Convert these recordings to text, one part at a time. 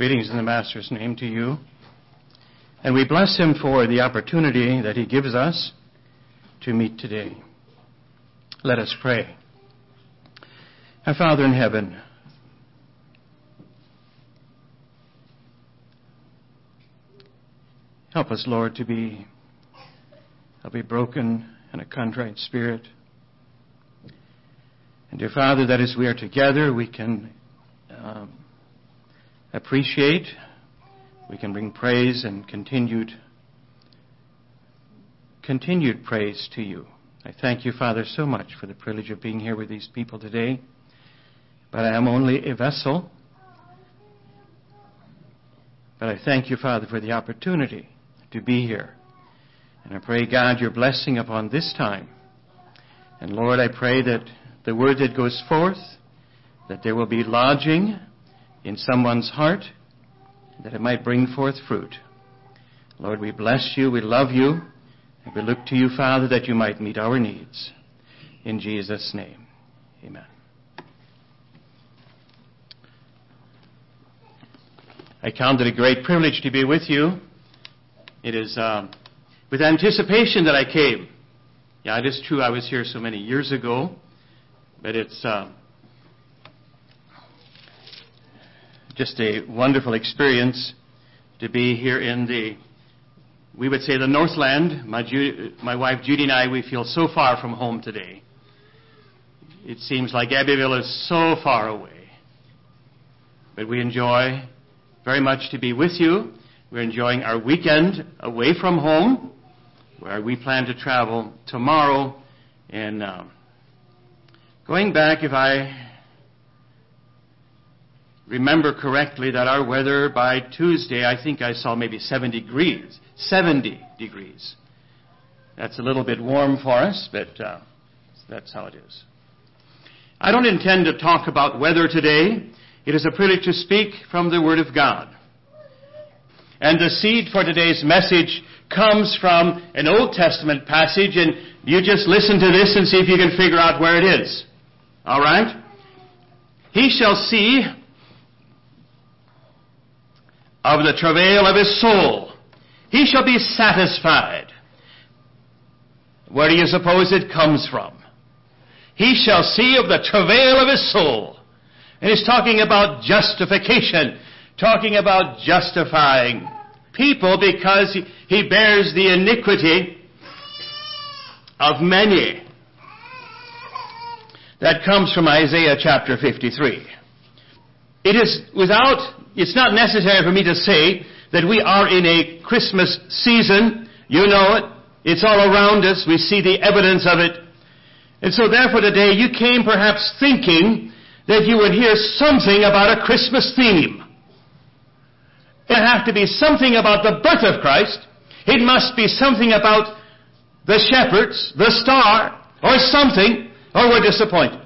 Greetings in the Master's name to you. And we bless him for the opportunity that he gives us to meet today. Let us pray. Our Father in heaven, help us, Lord, to be, to be broken and a contrite spirit. And dear Father, that as we are together, we can um, appreciate, we can bring praise and continued, continued praise to you. I thank you, Father, so much for the privilege of being here with these people today. But I am only a vessel. But I thank you, Father, for the opportunity to be here. And I pray, God, your blessing upon this time. And Lord, I pray that the word that goes forth, that there will be lodging in someone's heart, that it might bring forth fruit. Lord, we bless you, we love you, and we look to you, Father, that you might meet our needs. In Jesus' name, amen. I count it a great privilege to be with you. It is um, with anticipation that I came. Yeah, it is true I was here so many years ago, but it's uh, just a wonderful experience to be here in the, we would say the Northland. My, Ju- my wife Judy and I, we feel so far from home today. It seems like Abbeville is so far away. But we enjoy very much to be with you. We're enjoying our weekend away from home, where we plan to travel tomorrow. And uh, going back, if I remember correctly that our weather by Tuesday, I think I saw maybe 70 degrees. 70 degrees. That's a little bit warm for us, but uh, that's how it is. I don't intend to talk about weather today. It is a privilege to speak from the Word of God. And the seed for today's message comes from an Old Testament passage, and you just listen to this and see if you can figure out where it is. All right? He shall see of the travail of his soul. He shall be satisfied. Where do you suppose it comes from? He shall see of the travail of his soul. And he's talking about justification, talking about justifying people because he bears the iniquity of many. That comes from Isaiah chapter 53. It is without it's not necessary for me to say that we are in a Christmas season. You know it. It's all around us. We see the evidence of it. And so therefore today you came perhaps thinking that you would hear something about a Christmas theme. It have to be something about the birth of Christ. It must be something about the shepherds, the star, or something, or we're disappointed.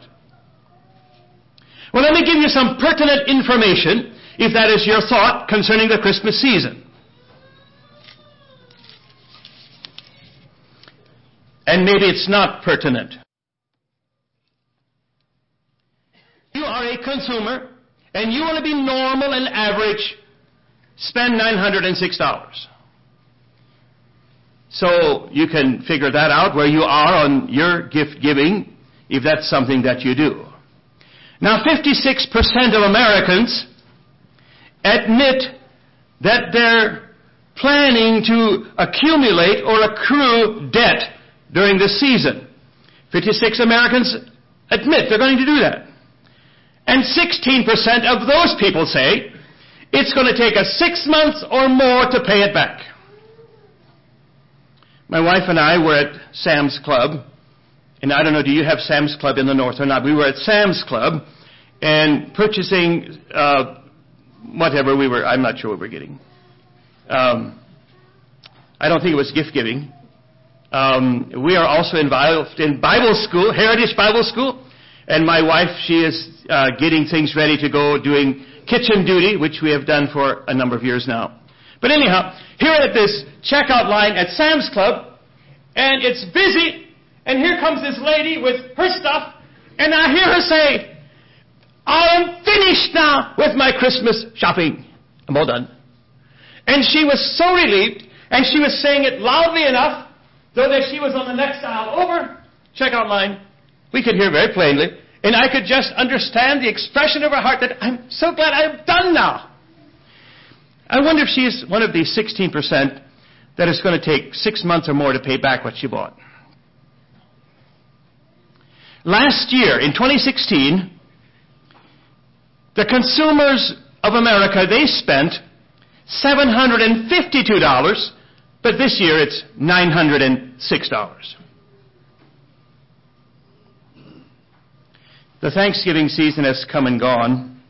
Well, let me give you some pertinent information if that is your thought concerning the Christmas season. And maybe it's not pertinent. You are a consumer and you want to be normal and average, spend $906. So you can figure that out where you are on your gift giving if that's something that you do. Now 56% of Americans admit that they're planning to accumulate or accrue debt during this season. 56 Americans admit they're going to do that. And 16% of those people say it's going to take us six months or more to pay it back. My wife and I were at Sam's Club, and I don't know, do you have Sam's Club in the north or not? We were at Sam's Club and purchasing uh, whatever we were, I'm not sure what we're getting. Um, I don't think it was gift giving. Um, we are also involved in Bible school, Heritage Bible School, and my wife, she is uh, getting things ready to go doing kitchen duty, which we have done for a number of years now. But anyhow, here at this checkout line at Sam's Club, and it's busy, and here comes this lady with her stuff, and I hear her say, I am finished now with my Christmas shopping. I'm all done. And she was so relieved, and she was saying it loudly enough, though that she was on the next aisle over, checkout line. We could hear very plainly. And I could just understand the expression of her heart that I'm so glad I'm done now. I wonder if she's one of the 16% that is going to take six months or more to pay back what she bought. Last year, in 2016, the consumers of America, they spent $752, but this year it's $906. The Thanksgiving season has come and gone.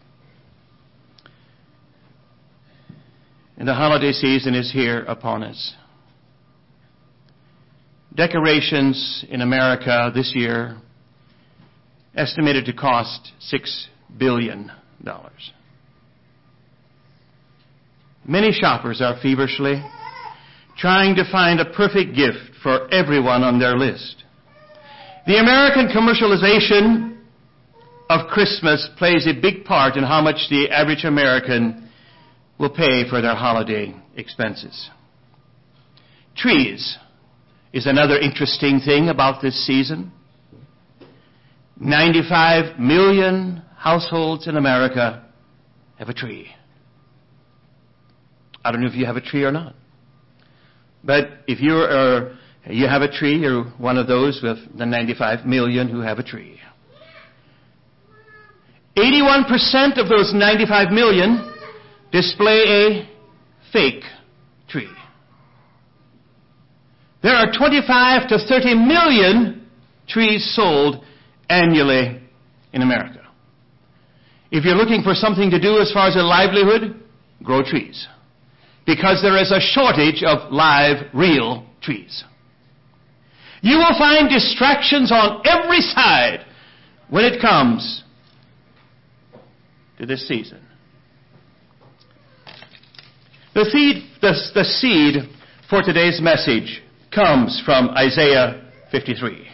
And the holiday season is here upon us. Decorations in America this year estimated to cost $6 billion. Many shoppers are feverishly trying to find a perfect gift for everyone on their list. The American commercialization of Christmas plays a big part in how much the average American will pay for their holiday expenses. Trees is another interesting thing about this season. 95 million households in America have a tree. I don't know if you have a tree or not. But if you are, you have a tree, you're one of those with the 95 million who have a tree. 81% of those 95 million display a fake tree. There are 25 to 30 million trees sold annually in America. If you're looking for something to do as far as a livelihood, grow trees. Because there is a shortage of live, real trees. You will find distractions on every side when it comes to this season. The seed, the, the seed for today's message comes from Isaiah 53.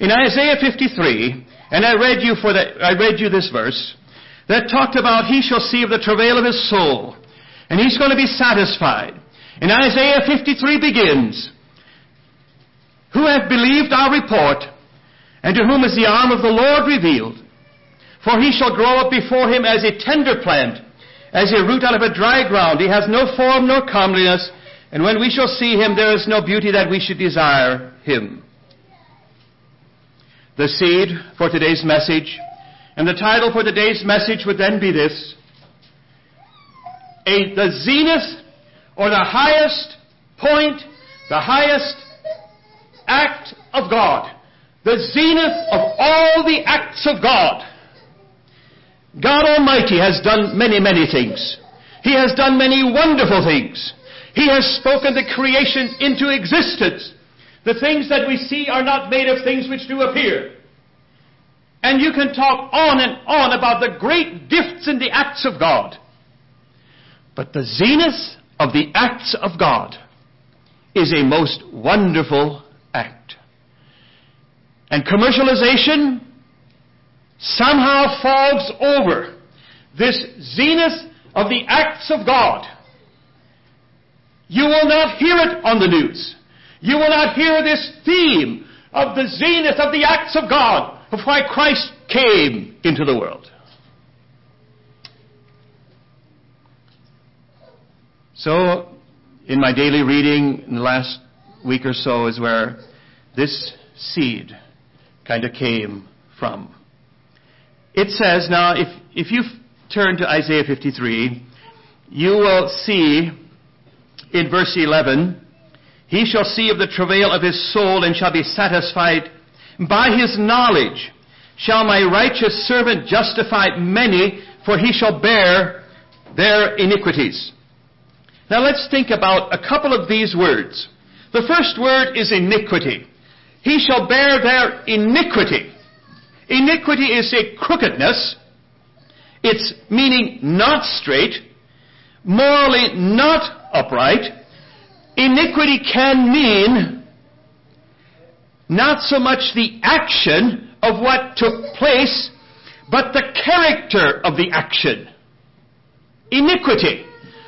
In Isaiah 53, and I read you for the, I read you this verse that talked about he shall see of the travail of his soul, and he's going to be satisfied. And Isaiah 53 begins, Who hath believed our report, and to whom is the arm of the Lord revealed? For he shall grow up before him as a tender plant, as a root out of a dry ground. He has no form nor comeliness, and when we shall see him, there is no beauty that we should desire him. The seed for today's message, and the title for today's message would then be this a, the zenith or the highest point, the highest act of God. The zenith of all the acts of God. God Almighty has done many, many things. He has done many wonderful things. He has spoken the creation into existence. The things that we see are not made of things which do appear. And you can talk on and on about the great gifts in the acts of God. But the zenith of the acts of God is a most wonderful act. And commercialization somehow fogs over this zenith of the acts of God. You will not hear it on the news. You will not hear this theme of the zenith of the acts of God, of why Christ came into the world. So, in my daily reading in the last week or so is where this seed kind of came from. It says, now, if, if you turn to Isaiah 53, you will see in verse 11, He shall see of the travail of his soul and shall be satisfied. By his knowledge shall my righteous servant justify many, for he shall bear their iniquities. Now let's think about a couple of these words. The first word is iniquity. He shall bear their iniquity. Iniquity is a crookedness. It's meaning not straight, morally not upright. Iniquity can mean not so much the action of what took place, but the character of the action. iniquity.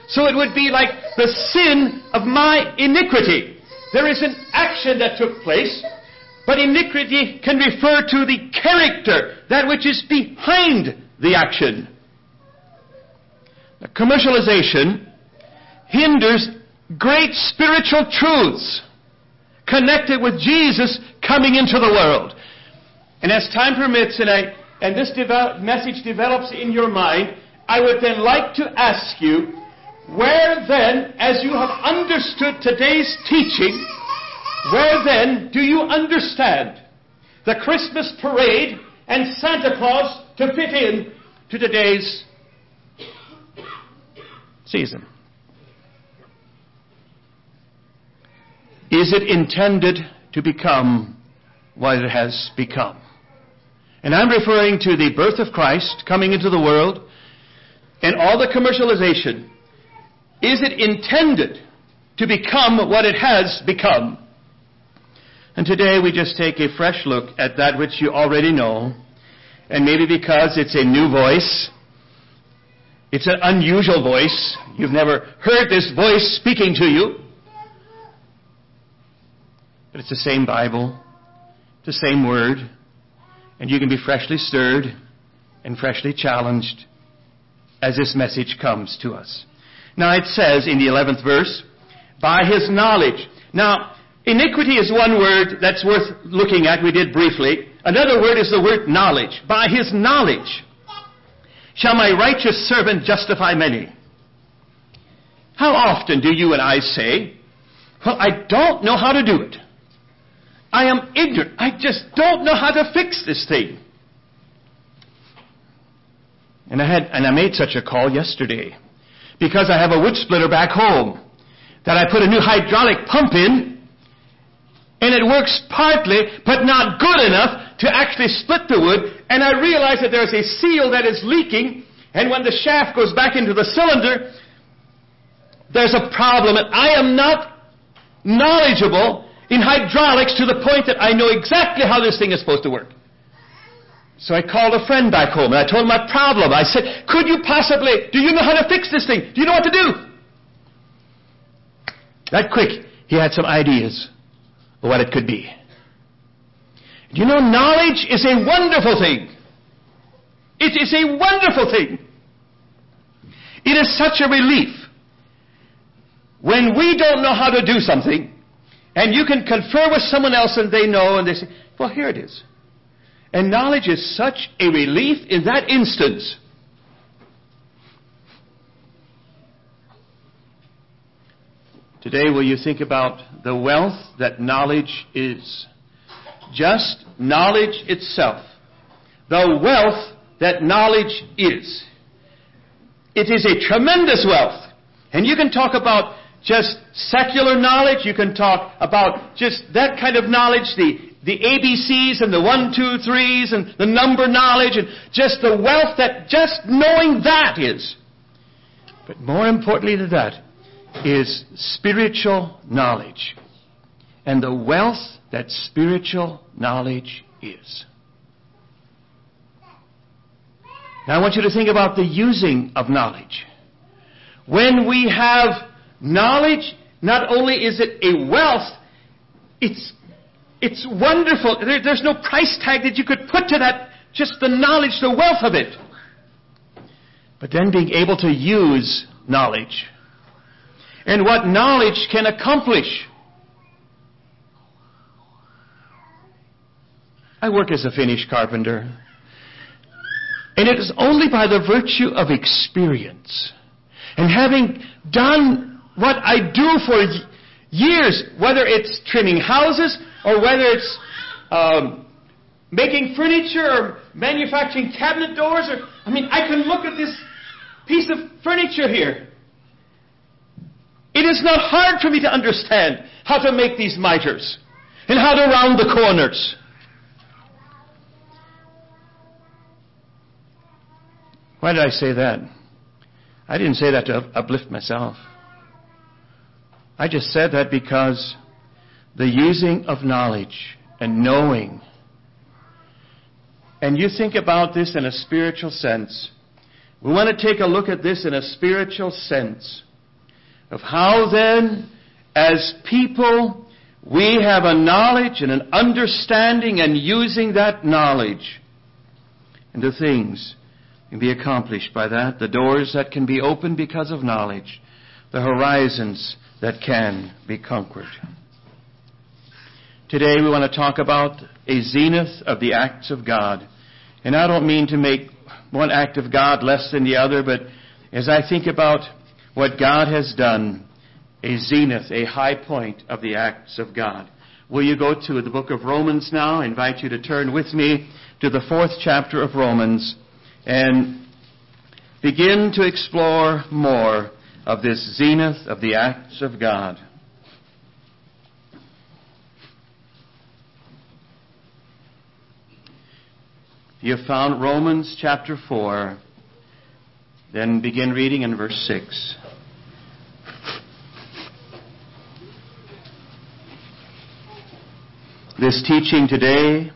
So it would be like the sin of my iniquity. There is an action that took place, but iniquity can refer to the character, that which is behind the action. commercialization hinders great spiritual truths connected with Jesus coming into the world. And as time permits and, I, and this develop, message develops in your mind, I would then like to ask you, where then, as you have understood today's teaching, where then do you understand the Christmas parade and Santa Claus to fit in to today's season? Is it intended to become what it has become? And I'm referring to the birth of Christ coming into the world and all the commercialization. Is it intended to become what it has become? And today we just take a fresh look at that which you already know. And maybe because it's a new voice, it's an unusual voice. You've never heard this voice speaking to you. But it's the same Bible, the same Word, and you can be freshly stirred and freshly challenged as this message comes to us. Now it says in the 11th verse, by his knowledge. Now, iniquity is one word that's worth looking at. We did briefly. Another word is the word knowledge. By his knowledge shall my righteous servant justify many. How often do you and I say, well, I don't know how to do it. I am ignorant. I just don't know how to fix this thing. And I had, and I made such a call yesterday because I have a wood splitter back home that I put a new hydraulic pump in and it works partly, but not good enough to actually split the wood. And I realize that there's a seal that is leaking and when the shaft goes back into the cylinder, there's a problem and I am not knowledgeable in hydraulics to the point that I know exactly how this thing is supposed to work. So I called a friend back home and I told him my problem. I said, could you possibly, do you know how to fix this thing? Do you know what to do? That quick, he had some ideas of what it could be. You know, knowledge is a wonderful thing. It is a wonderful thing. It is such a relief when we don't know how to do something and you can confer with someone else and they know and they say, well, here it is. And knowledge is such a relief in that instance. Today, will you think about the wealth that knowledge is? Just knowledge itself. The wealth that knowledge is. It is a tremendous wealth. And you can talk about just secular knowledge. You can talk about just that kind of knowledge, the, the ABCs and the one, two, threes and the number knowledge and just the wealth that just knowing that is. But more importantly than that is spiritual knowledge and the wealth that spiritual knowledge is. Now I want you to think about the using of knowledge. When we have Knowledge, not only is it a wealth, it's, it's wonderful. There, there's no price tag that you could put to that, just the knowledge, the wealth of it. But then being able to use knowledge. And what knowledge can accomplish. I work as a finish carpenter. And it is only by the virtue of experience and having done what I do for years, whether it's trimming houses or whether it's um, making furniture or manufacturing cabinet doors or I mean I can look at this piece of furniture here. It is not hard for me to understand how to make these miters and how to round the corners. Why did I say that? I didn't say that to uplift myself. I just said that because the using of knowledge and knowing, and you think about this in a spiritual sense, We want to take a look at this in a spiritual sense of how then, as people, we have a knowledge and an understanding and using that knowledge into things can be accomplished by that. The doors that can be opened because of knowledge. The horizons that can be conquered. Today we want to talk about a zenith of the acts of God. And I don't mean to make one act of God less than the other, but as I think about what God has done, a zenith, a high point of the acts of God. Will you go to the book of Romans now? I invite you to turn with me to the fourth chapter of Romans and begin to explore more of this zenith of the acts of God. If You have found Romans chapter 4. Then begin reading in verse 6. This teaching today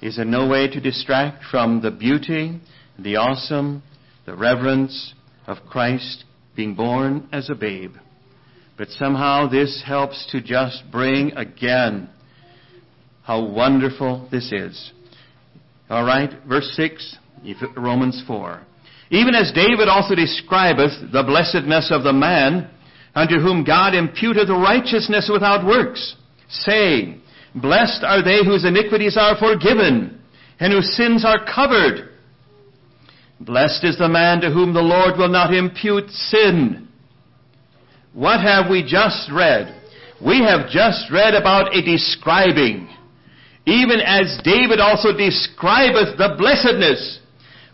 is in no way to distract from the beauty, the awesome, the reverence of Christ being born as a babe. But somehow this helps to just bring again how wonderful this is. All right, verse 6, Romans 4. Even as David also describeth the blessedness of the man unto whom God imputeth righteousness without works, saying, Blessed are they whose iniquities are forgiven and whose sins are covered. Blessed is the man to whom the Lord will not impute sin. What have we just read? We have just read about a describing even as David also describeth the blessedness.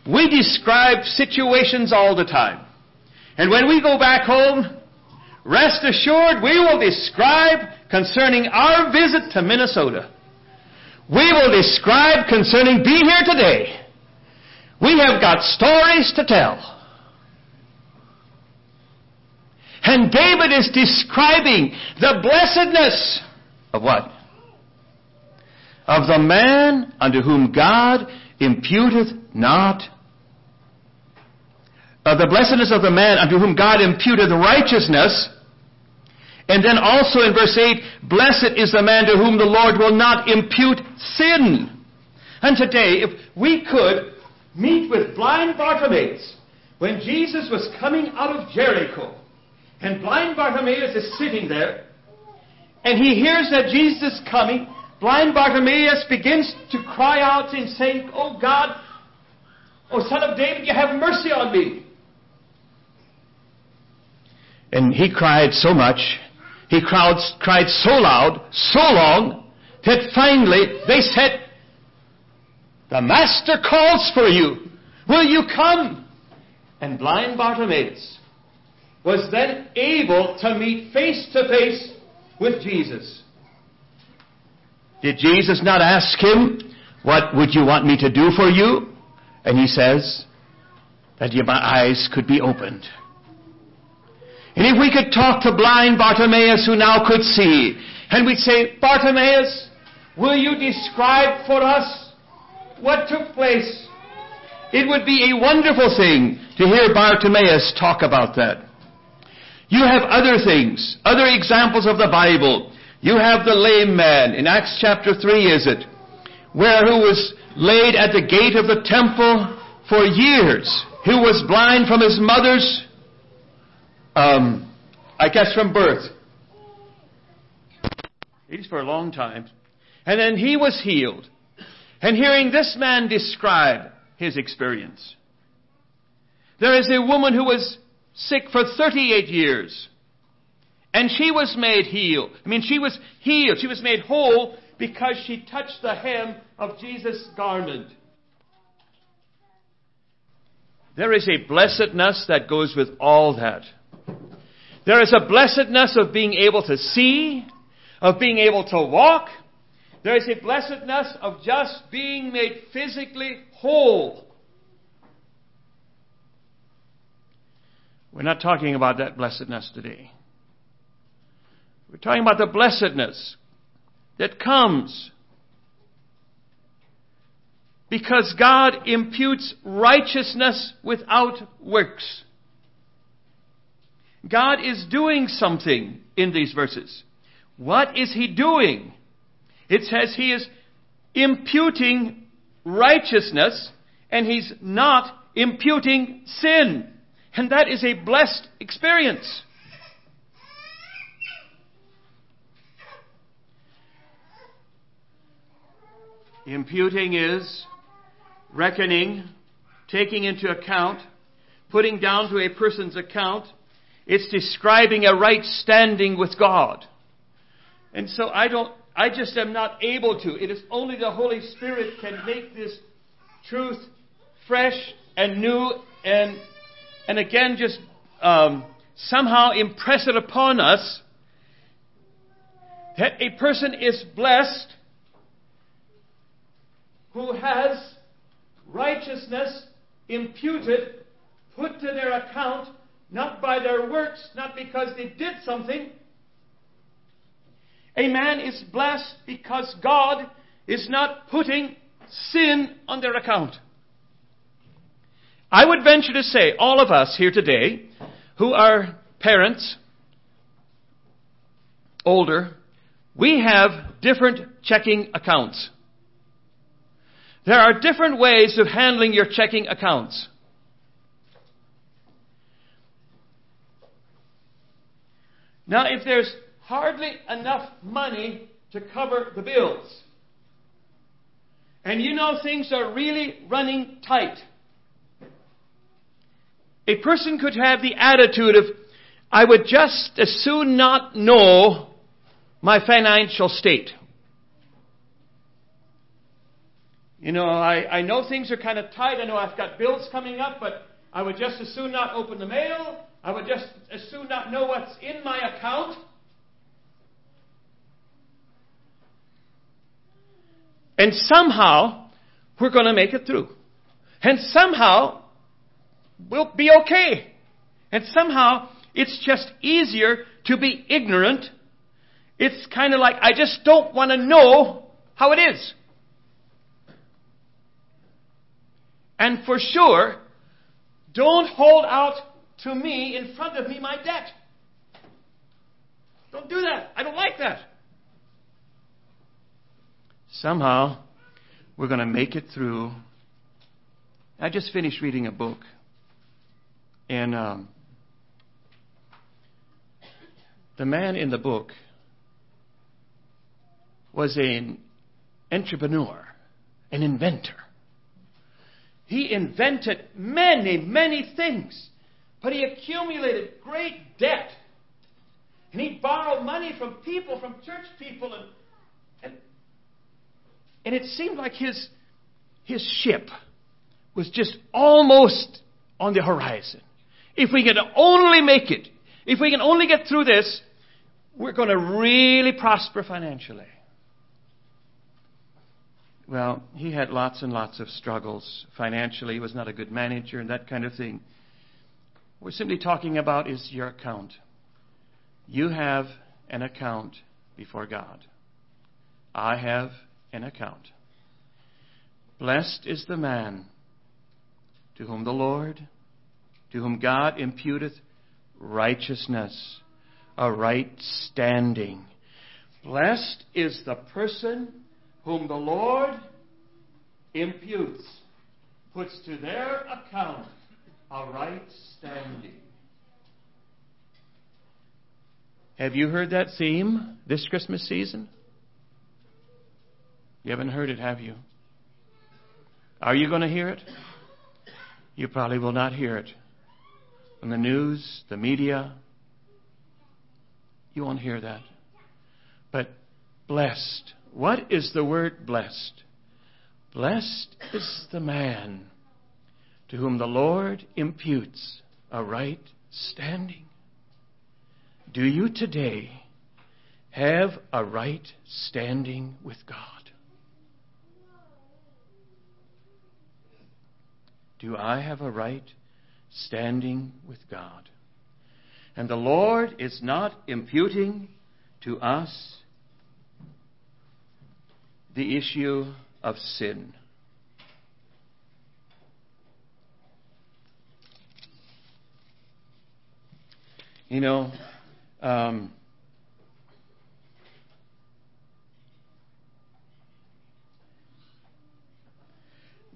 We describe situations all the time. And when we go back home, rest assured we will describe concerning our visit to Minnesota. We will describe concerning being here today. We have got stories to tell. And David is describing the blessedness of what? of the man unto whom God imputeth not uh, the blessedness of the man unto whom God imputeth righteousness. And then also in verse 8, blessed is the man to whom the Lord will not impute sin. And today, if we could meet with blind Bartimaeus when Jesus was coming out of Jericho, and blind Bartimaeus is sitting there, and he hears that Jesus is coming, blind Bartimaeus begins to cry out and saying, Oh God, oh Son of David, you have mercy on me. And he cried so much, he cried so loud, so long, that finally they said, The Master calls for you. Will you come? And blind Bartimaeus was then able to meet face to face with Jesus. Did Jesus not ask him, What would you want me to do for you? And he says, That my eyes could be opened. And if we could talk to blind Bartimaeus who now could see, and we'd say, Bartimaeus, will you describe for us what took place? It would be a wonderful thing to hear Bartimaeus talk about that. You have other things, other examples of the Bible you have the lame man in Acts chapter 3, is it? Where who was laid at the gate of the temple for years, who was blind from his mother's, um, I guess from birth. He's for a long time. And then he was healed. And hearing this man describe his experience. There is a woman who was sick for 38 years. And she was made healed. I mean, she was healed. She was made whole because she touched the hem of Jesus' garment. There is a blessedness that goes with all that. There is a blessedness of being able to see, of being able to walk. There is a blessedness of just being made physically whole. We're not talking about that blessedness today. We're talking about the blessedness that comes because God imputes righteousness without works. God is doing something in these verses. What is He doing? It says He is imputing righteousness and He's not imputing sin. And that is a blessed experience. Imputing is reckoning, taking into account, putting down to a person's account. It's describing a right standing with God. And so I don't, I just am not able to. It is only the Holy Spirit can make this truth fresh and new and, and again just um, somehow impress it upon us that a person is blessed who has righteousness imputed, put to their account, not by their works, not because they did something. A man is blessed because God is not putting sin on their account. I would venture to say, all of us here today who are parents, older, we have different checking accounts. There are different ways of handling your checking accounts. Now, if there's hardly enough money to cover the bills, and you know things are really running tight, a person could have the attitude of, I would just as soon not know my financial state. You know, I, I know things are kind of tight. I know I've got bills coming up, but I would just as soon not open the mail. I would just as soon not know what's in my account. And somehow, we're going to make it through. And somehow, we'll be okay. And somehow, it's just easier to be ignorant. It's kind of like, I just don't want to know how it is. And for sure, don't hold out to me in front of me my debt. Don't do that. I don't like that. Somehow, we're going to make it through. I just finished reading a book. And um, the man in the book was an entrepreneur, an inventor. He invented many, many things, but he accumulated great debt. And he borrowed money from people, from church people, and, and, and it seemed like his, his ship was just almost on the horizon. If we can only make it, if we can only get through this, we're going to really prosper financially. Well, he had lots and lots of struggles financially. He was not a good manager and that kind of thing. We're simply talking about is your account. You have an account before God. I have account. Blessed is the man to whom the Lord, to whom God imputeth righteousness, a right standing. Blessed is the person whom the Lord imputes, puts to their account a right standing. Have you heard that theme this Christmas season? You haven't heard it, have you? Are you going to hear it? You probably will not hear it. On the news, the media, you won't hear that. But blessed what is the word blessed? Blessed is the man to whom the Lord imputes a right standing. Do you today have a right standing with God? Do I have a right standing with God? And the Lord is not imputing to us the issue of sin. You know, um,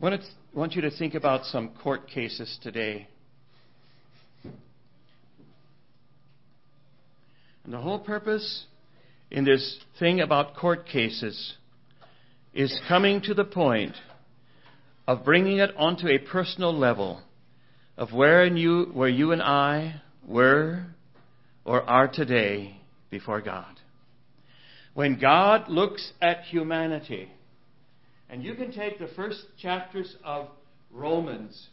I want you to think about some court cases today. And the whole purpose in this thing about court cases is coming to the point of bringing it onto a personal level of where you, where you and I were or are today before God. When God looks at humanity, and you can take the first chapters of Romans,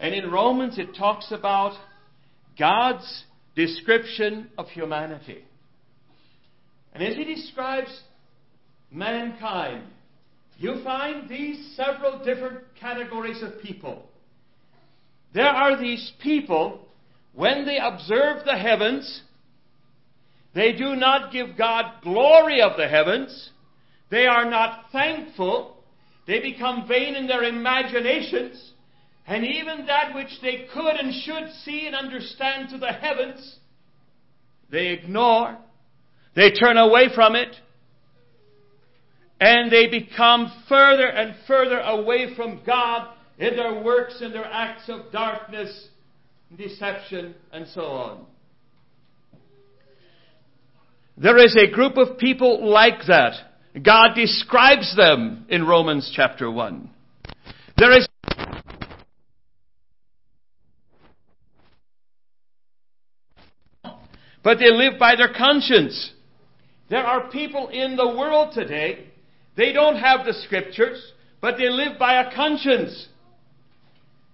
and in Romans it talks about God's description of humanity. And as he describes mankind, you find these several different categories of people. There are these people, when they observe the heavens, they do not give God glory of the heavens. They are not thankful. They become vain in their imaginations. And even that which they could and should see and understand to the heavens, they ignore. They turn away from it. And they become further and further away from God in their works and their acts of darkness, deception, and so on. There is a group of people like that. God describes them in Romans chapter 1. There is but they live by their conscience. There are people in the world today, they don't have the scriptures, but they live by a conscience.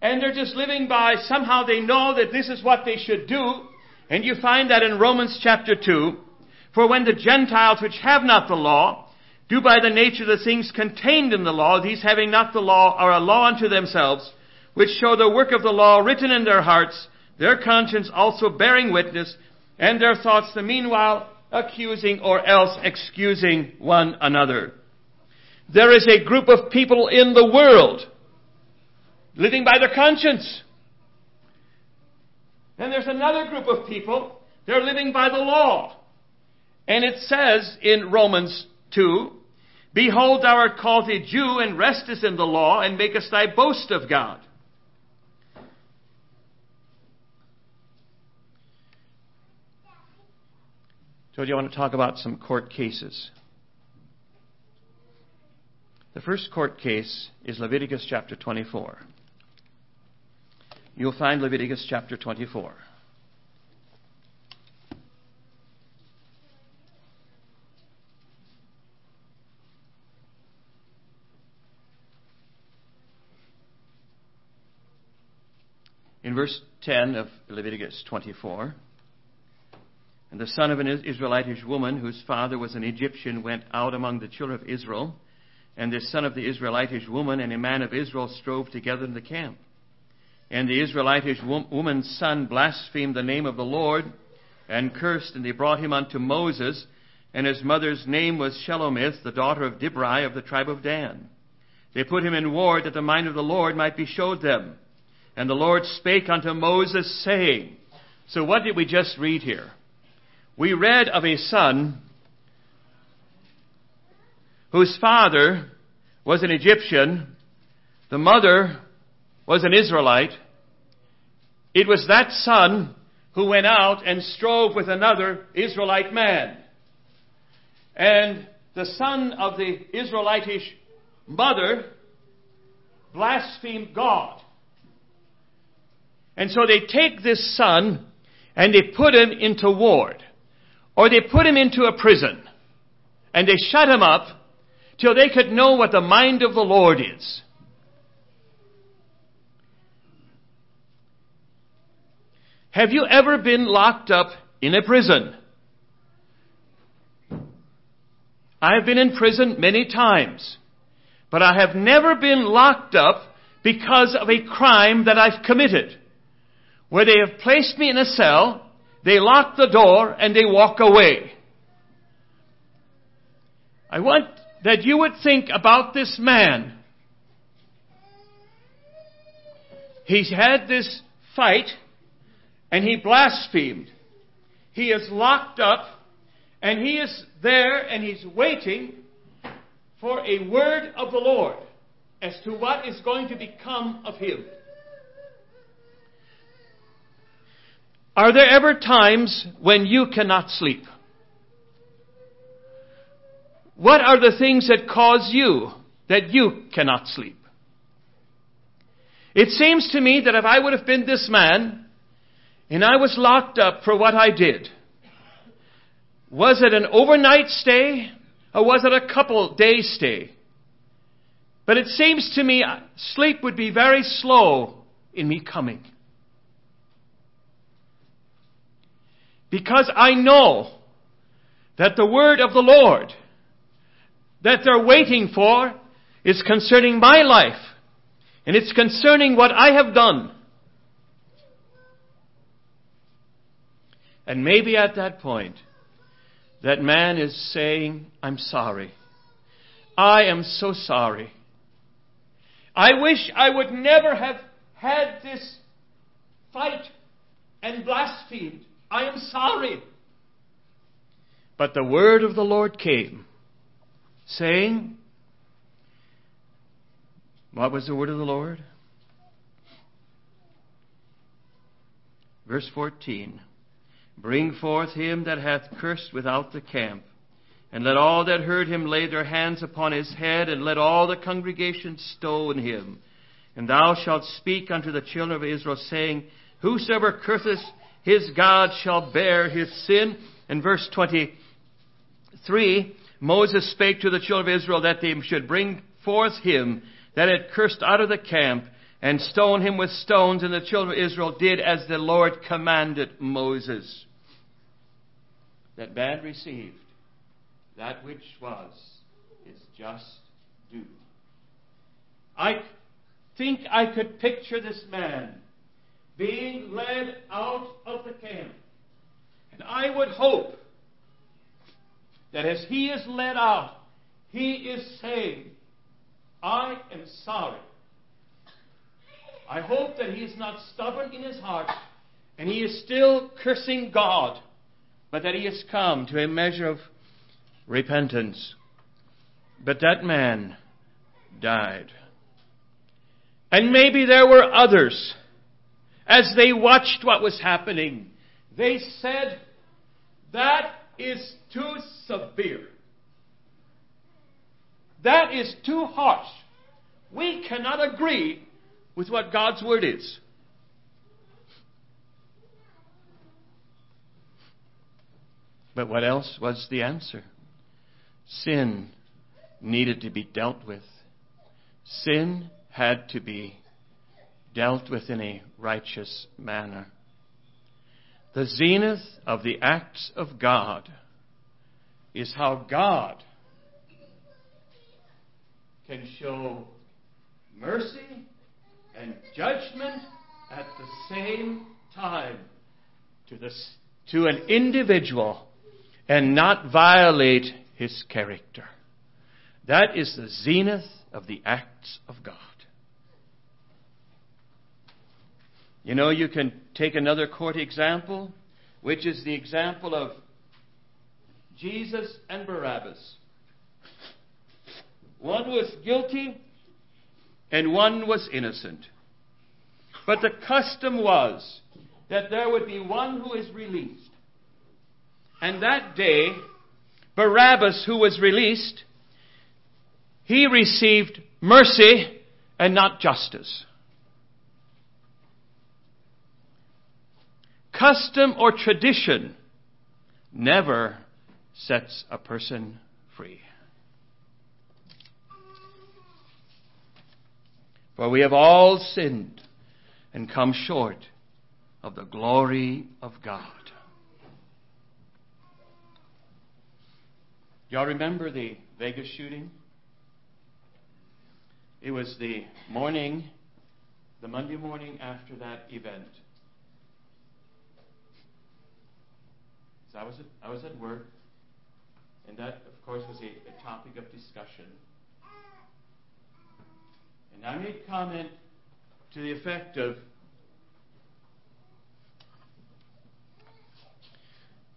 And they're just living by, somehow they know that this is what they should do. And you find that in Romans chapter 2. For when the Gentiles which have not the law, do by the nature of the things contained in the law, these having not the law are a law unto themselves, which show the work of the law written in their hearts, their conscience also bearing witness, and their thoughts the meanwhile accusing or else excusing one another. There is a group of people in the world living by their conscience. And there's another group of people, they're living by the law. And it says in Romans 2, Behold, thou art called a Jew, and restest in the law, and makest thy boast of God. So, do you want to talk about some court cases? The first court case is Leviticus chapter 24. You'll find Leviticus chapter 24. In verse 10 of Leviticus 24, and the son of an Israelitish woman whose father was an Egyptian went out among the children of Israel, and the son of the Israelitish woman and a man of Israel strove together in the camp. And the Israelitish woman's son blasphemed the name of the Lord and cursed, and they brought him unto Moses, and his mother's name was Shelomith, the daughter of Dibri of the tribe of Dan. They put him in ward that the mind of the Lord might be showed them. And the Lord spake unto Moses, saying, So what did we just read here? We read of a son whose father was an Egyptian, the mother was an Israelite. It was that son who went out and strove with another Israelite man. And the son of the Israelitish mother blasphemed God. And so they take this son and they put him into ward. Or they put him into a prison. And they shut him up till they could know what the mind of the Lord is. Have you ever been locked up in a prison? I have been in prison many times, but I have never been locked up because of a crime that I've committed. Where they have placed me in a cell, they lock the door and they walk away. I want that you would think about this man. He's had this fight and he blasphemed. he is locked up and he is there and he's waiting for a word of the Lord as to what is going to become of him. Are there ever times when you cannot sleep? What are the things that cause you that you cannot sleep? It seems to me that if I would have been this man and I was locked up for what I did, was it an overnight stay or was it a couple days stay? But it seems to me uh, sleep would be very slow in me coming. Because I know that the word of the Lord that they're waiting for is concerning my life. And it's concerning what I have done. And maybe at that point, that man is saying, I'm sorry. I am so sorry. I wish I would never have had this fight and blasphemed. I am sorry. But the word of the Lord came, saying, What was the word of the Lord? Verse 14 Bring forth him that hath cursed without the camp. And let all that heard him lay their hands upon his head, and let all the congregation stone him. And thou shalt speak unto the children of Israel, saying, Whosoever curseth his God shall bear his sin. In verse 23, Moses spake to the children of Israel that they should bring forth him that had cursed out of the camp, and stone him with stones, and the children of Israel did as the Lord commanded Moses. That man received that which was his just due. I think I could picture this man being led out of the camp. And I would hope that as he is led out, he is saying, I am sorry. I hope that he is not stubborn in his heart and he is still cursing God, but that he has come to a measure of repentance. But that man died. And maybe there were others. As they watched what was happening, they said, That is too severe. That is too harsh. We cannot agree with what God's word is. But what else was the answer? Sin needed to be dealt with. Sin had to be dealt with in a righteous manner. The zenith of the acts of God is how God can show mercy and judgment at the same time to, to an individual and not violate his character. That is the zenith of the acts of God. You know, you can take another court example, which is the example of Jesus and Barabbas. One was guilty and one was innocent. But the custom was that there would be one who is released. And that day, Barabbas, who was released, he received mercy and not justice. Custom or tradition never sets a person free. For we have all sinned and come short of the glory of God. Y'all remember the Vegas shooting? It was the morning, the Monday morning after that event. So I was at, I was at work, and that, of course, was a, a topic of discussion. And I made comment to the effect of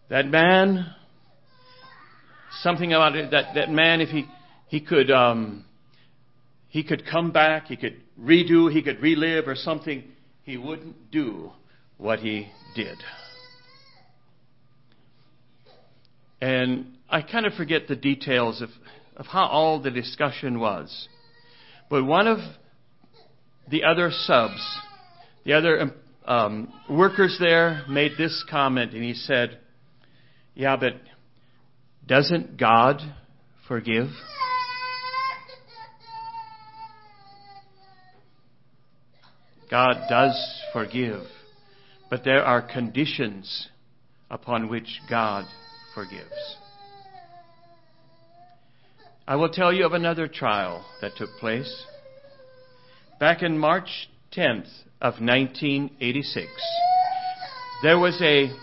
That man, something about it, that, that man, if he, he could, um, he could come back, he could redo, he could relive or something, he wouldn't do what he did. And I kind of forget the details of, of how all the discussion was. But one of the other subs, the other um, um, workers there made this comment, and he said, Yeah, but doesn't God forgive? God does forgive, but there are conditions upon which God forgives. I will tell you of another trial that took place. Back in March 10th of 1986, there was a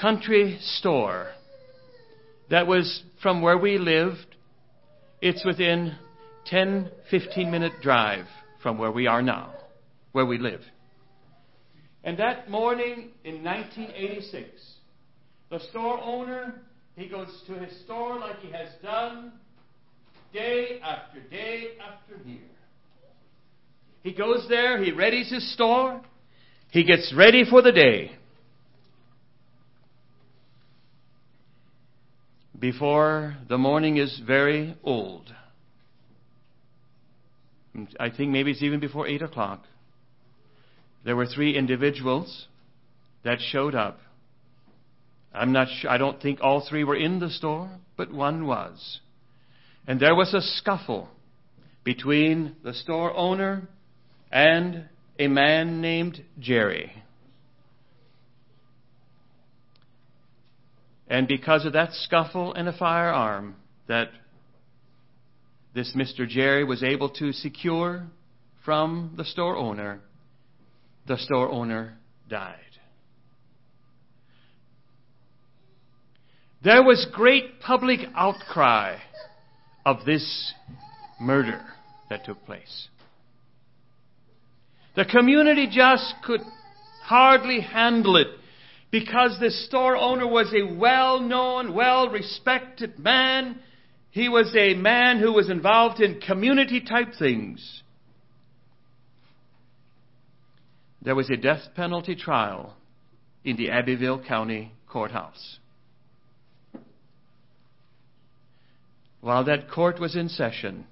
country store that was from where we lived. It's within 10, 15 minute drive from where we are now, where we live. And that morning in 1986, the store owner, he goes to his store like he has done day after day after year. He goes there, he readies his store, he gets ready for the day. Before the morning is very old. I think maybe it's even before 8 o'clock. There were three individuals that showed up. I'm not sure, I don't think all three were in the store, but one was. And there was a scuffle between the store owner and a man named Jerry. And because of that scuffle and a firearm that this Mr. Jerry was able to secure from the store owner, the store owner died. There was great public outcry of this murder that took place. The community just could hardly handle it because the store owner was a well known, well respected man. He was a man who was involved in community type things. There was a death penalty trial in the Abbeville County Courthouse. While that court was in session,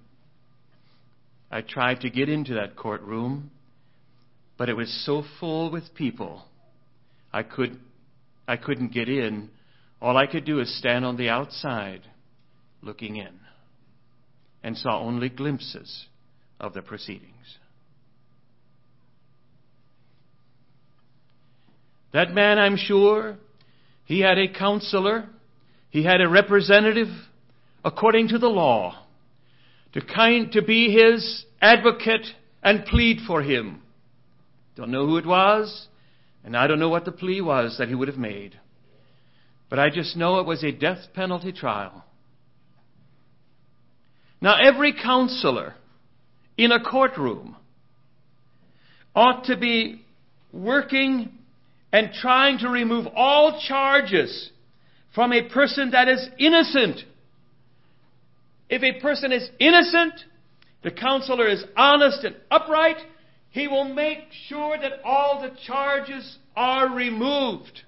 I tried to get into that courtroom, but it was so full with people, I, could, I couldn't get in. All I could do is stand on the outside looking in and saw only glimpses of the proceedings. That man, I'm sure, he had a counselor, he had a representative according to the law, to, kind, to be his advocate and plead for him. Don't know who it was, and I don't know what the plea was that he would have made. But I just know it was a death penalty trial. Now, every counselor in a courtroom ought to be working and trying to remove all charges from a person that is innocent if a person is innocent, the counselor is honest and upright, he will make sure that all the charges are removed.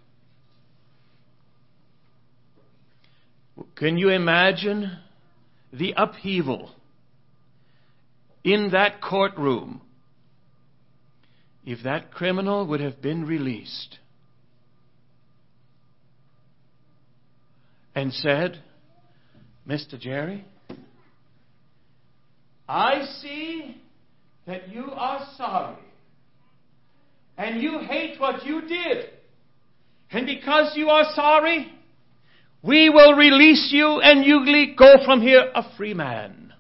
Can you imagine the upheaval in that courtroom if that criminal would have been released and said, Mr. Jerry, I see that you are sorry. And you hate what you did. And because you are sorry, we will release you and you go from here a free man.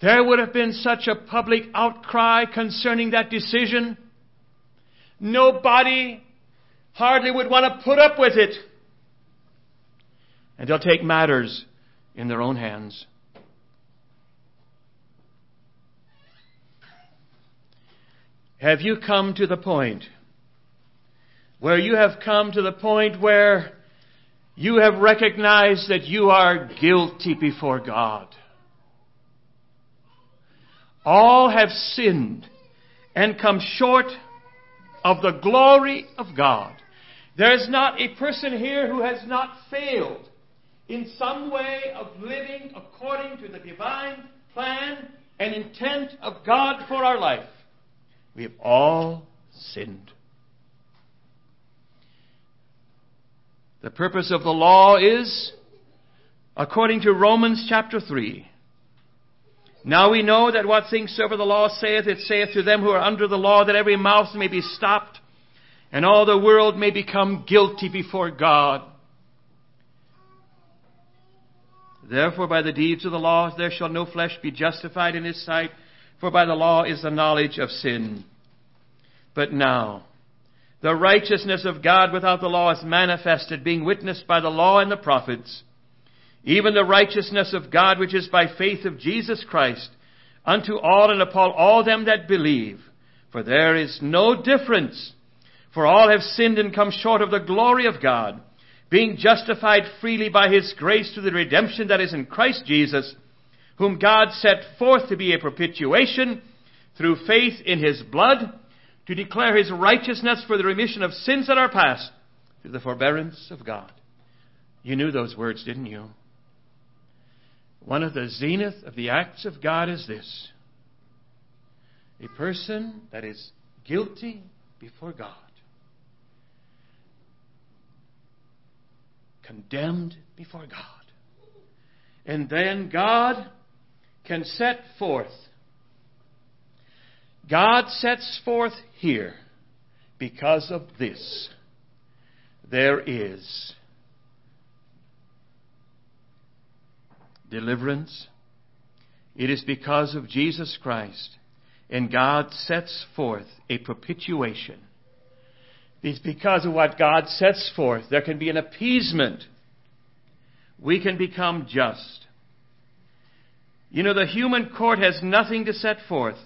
There would have been such a public outcry concerning that decision. Nobody hardly would want to put up with it. And they'll take matters in their own hands. Have you come to the point where you have come to the point where you have recognized that you are guilty before God. All have sinned and come short of the glory of God. There is not a person here who has not failed in some way of living according to the divine plan and intent of God for our life. We have all sinned. The purpose of the law is, according to Romans chapter 3, now we know that what things soever the law saith, it saith to them who are under the law, that every mouth may be stopped, and all the world may become guilty before God. Therefore, by the deeds of the law, there shall no flesh be justified in his sight, for by the law is the knowledge of sin. But now, the righteousness of God without the law is manifested, being witnessed by the law and the prophets, even the righteousness of God which is by faith of Jesus Christ, unto all and upon all them that believe. For there is no difference, for all have sinned and come short of the glory of God, being justified freely by his grace through the redemption that is in Christ Jesus, whom God set forth to be a propitiation through faith in his blood to declare his righteousness for the remission of sins that are past through the forbearance of God. You knew those words, didn't you? One of the zenith of the acts of God is this a person that is guilty before God, condemned before God. And then God can set forth God sets forth here, because of this, there is deliverance. It is because of Jesus Christ. And God sets forth a propitiation. It's because of what God sets forth. There can be an appeasement. We can become just. You know, the human court has nothing to set forth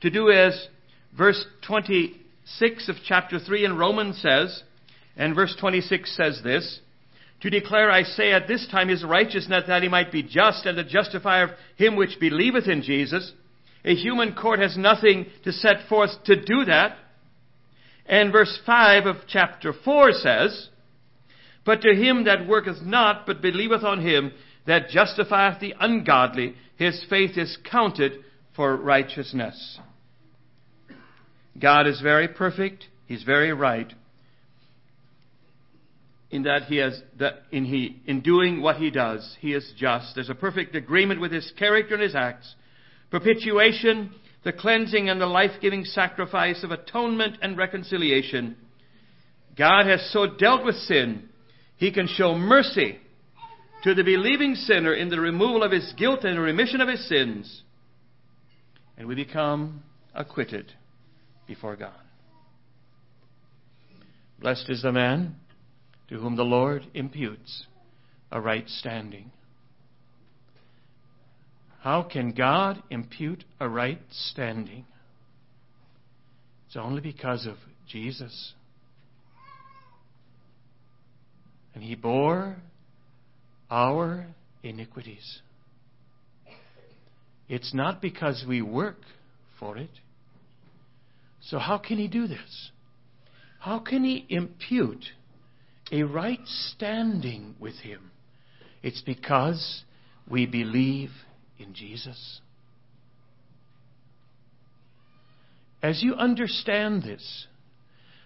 to do as verse 26 of chapter 3 in Romans says, and verse 26 says this, to declare, I say, at this time his righteousness, that he might be just and the justifier of him which believeth in Jesus. A human court has nothing to set forth to do that. And verse 5 of chapter 4 says, But to him that worketh not, but believeth on him that justifieth the ungodly, his faith is counted for righteousness. God is very perfect. He's very right in that he has that in he in doing what he does, he is just. There's a perfect agreement with his character and his acts. Propitiation, the cleansing and the life-giving sacrifice of atonement and reconciliation. God has so dealt with sin, he can show mercy to the believing sinner in the removal of his guilt and the remission of his sins. And we become acquitted before God. Blessed is the man to whom the Lord imputes a right standing. How can God impute a right standing? It's only because of Jesus. And he bore our iniquities. It's not because we work for it. So, how can he do this? How can he impute a right standing with him? It's because we believe in Jesus. As you understand this,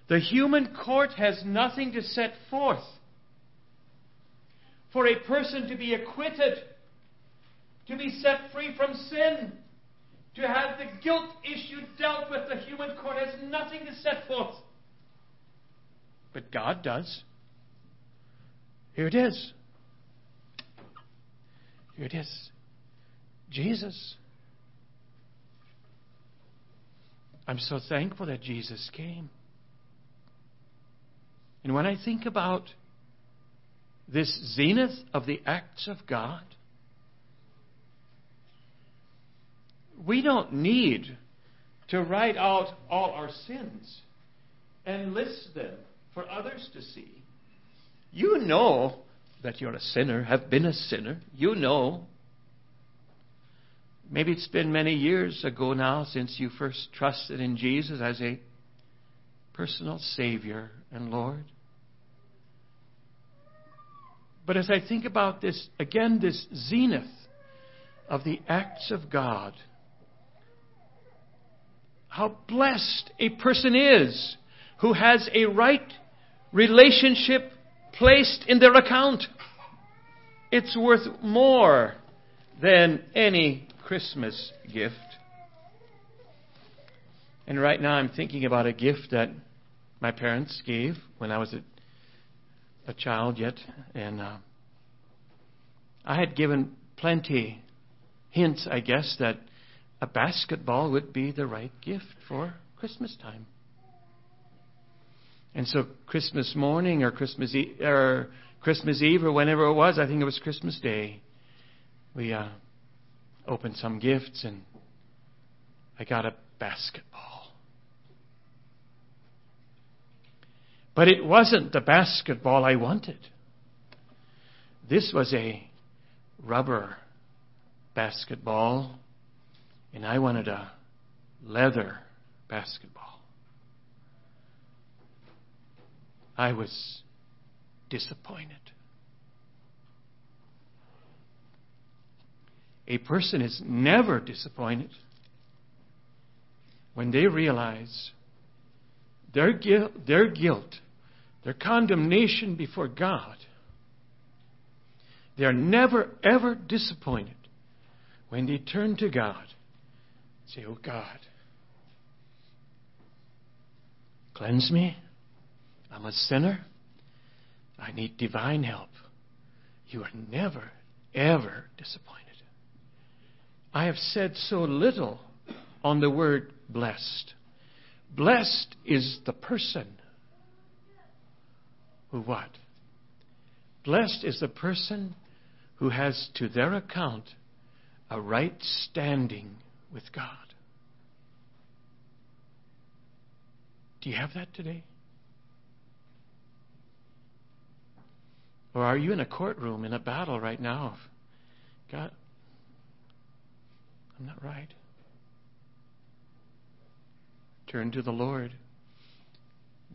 the human court has nothing to set forth. For a person to be acquitted, to be set free from sin, to have the guilt issue dealt with, the human court has nothing to set forth. But God does. Here it is. Here it is. Jesus. I'm so thankful that Jesus came. And when I think about this zenith of the acts of God, we don't need to write out all our sins and list them for others to see. You know that you're a sinner, have been a sinner. You know. Maybe it's been many years ago now since you first trusted in Jesus as a personal Savior and Lord. But as I think about this, again, this zenith of the acts of God, how blessed a person is who has a right relationship placed in their account. It's worth more than any Christmas gift. And right now I'm thinking about a gift that my parents gave when I was a, a child yet. And uh, I had given plenty hints, I guess, that a basketball would be the right gift for Christmas time. And so Christmas morning or Christmas Eve, or Christmas Eve or whenever it was, I think it was Christmas Day, we uh, opened some gifts and I got a basketball. But it wasn't the basketball I wanted. This was a rubber basketball, and I wanted a leather basketball. I was disappointed. A person is never disappointed when they realize their guilt, their guilt, their condemnation before God. They are never, ever disappointed when they turn to God say, Oh God, cleanse me. I'm a sinner. I need divine help. You are never, ever disappointed. I have said so little on the word blessed. Blessed is the person who what? Blessed is the person who has to their account a right standing with God. Do you have that today? Or are you in a courtroom, in a battle right now? God, I'm not right. Turn to the Lord.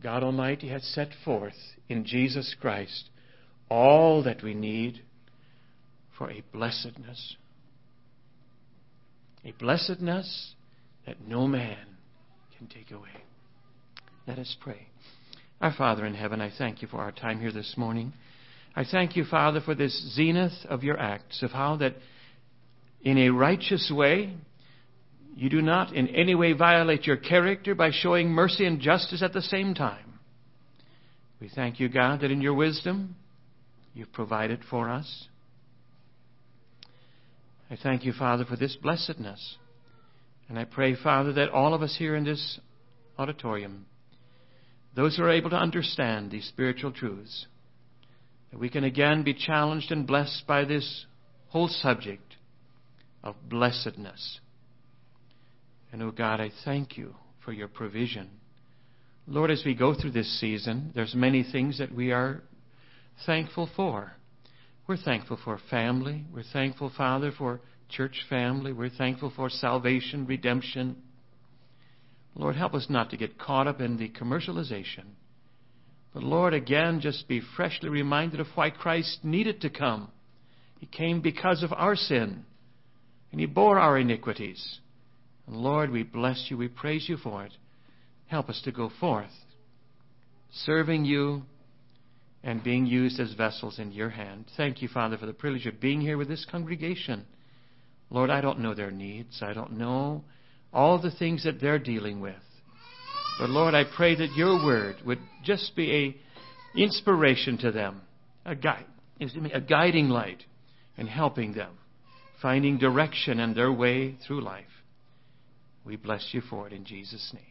God Almighty has set forth in Jesus Christ all that we need for a blessedness. A blessedness that no man can take away. Let us pray. Our Father in heaven, I thank you for our time here this morning. I thank you, Father, for this zenith of your acts, of how that in a righteous way, you do not in any way violate your character by showing mercy and justice at the same time. We thank you, God, that in your wisdom you've provided for us. I thank you, Father, for this blessedness. And I pray, Father, that all of us here in this auditorium, those who are able to understand these spiritual truths, that we can again be challenged and blessed by this whole subject of blessedness. And, oh God, I thank you for your provision. Lord, as we go through this season, there's many things that we are thankful for. We're thankful for family. We're thankful, Father, for church family. We're thankful for salvation, redemption. Lord, help us not to get caught up in the commercialization but Lord, again, just be freshly reminded of why Christ needed to come. He came because of our sin, and He bore our iniquities. Lord, we bless you, we praise you for it. Help us to go forth, serving you and being used as vessels in your hand. Thank you, Father, for the privilege of being here with this congregation. Lord, I don't know their needs. I don't know all the things that they're dealing with. But Lord, I pray that your word would just be a inspiration to them, a guide, a guiding light, and helping them, finding direction in their way through life. We bless you for it in Jesus' name.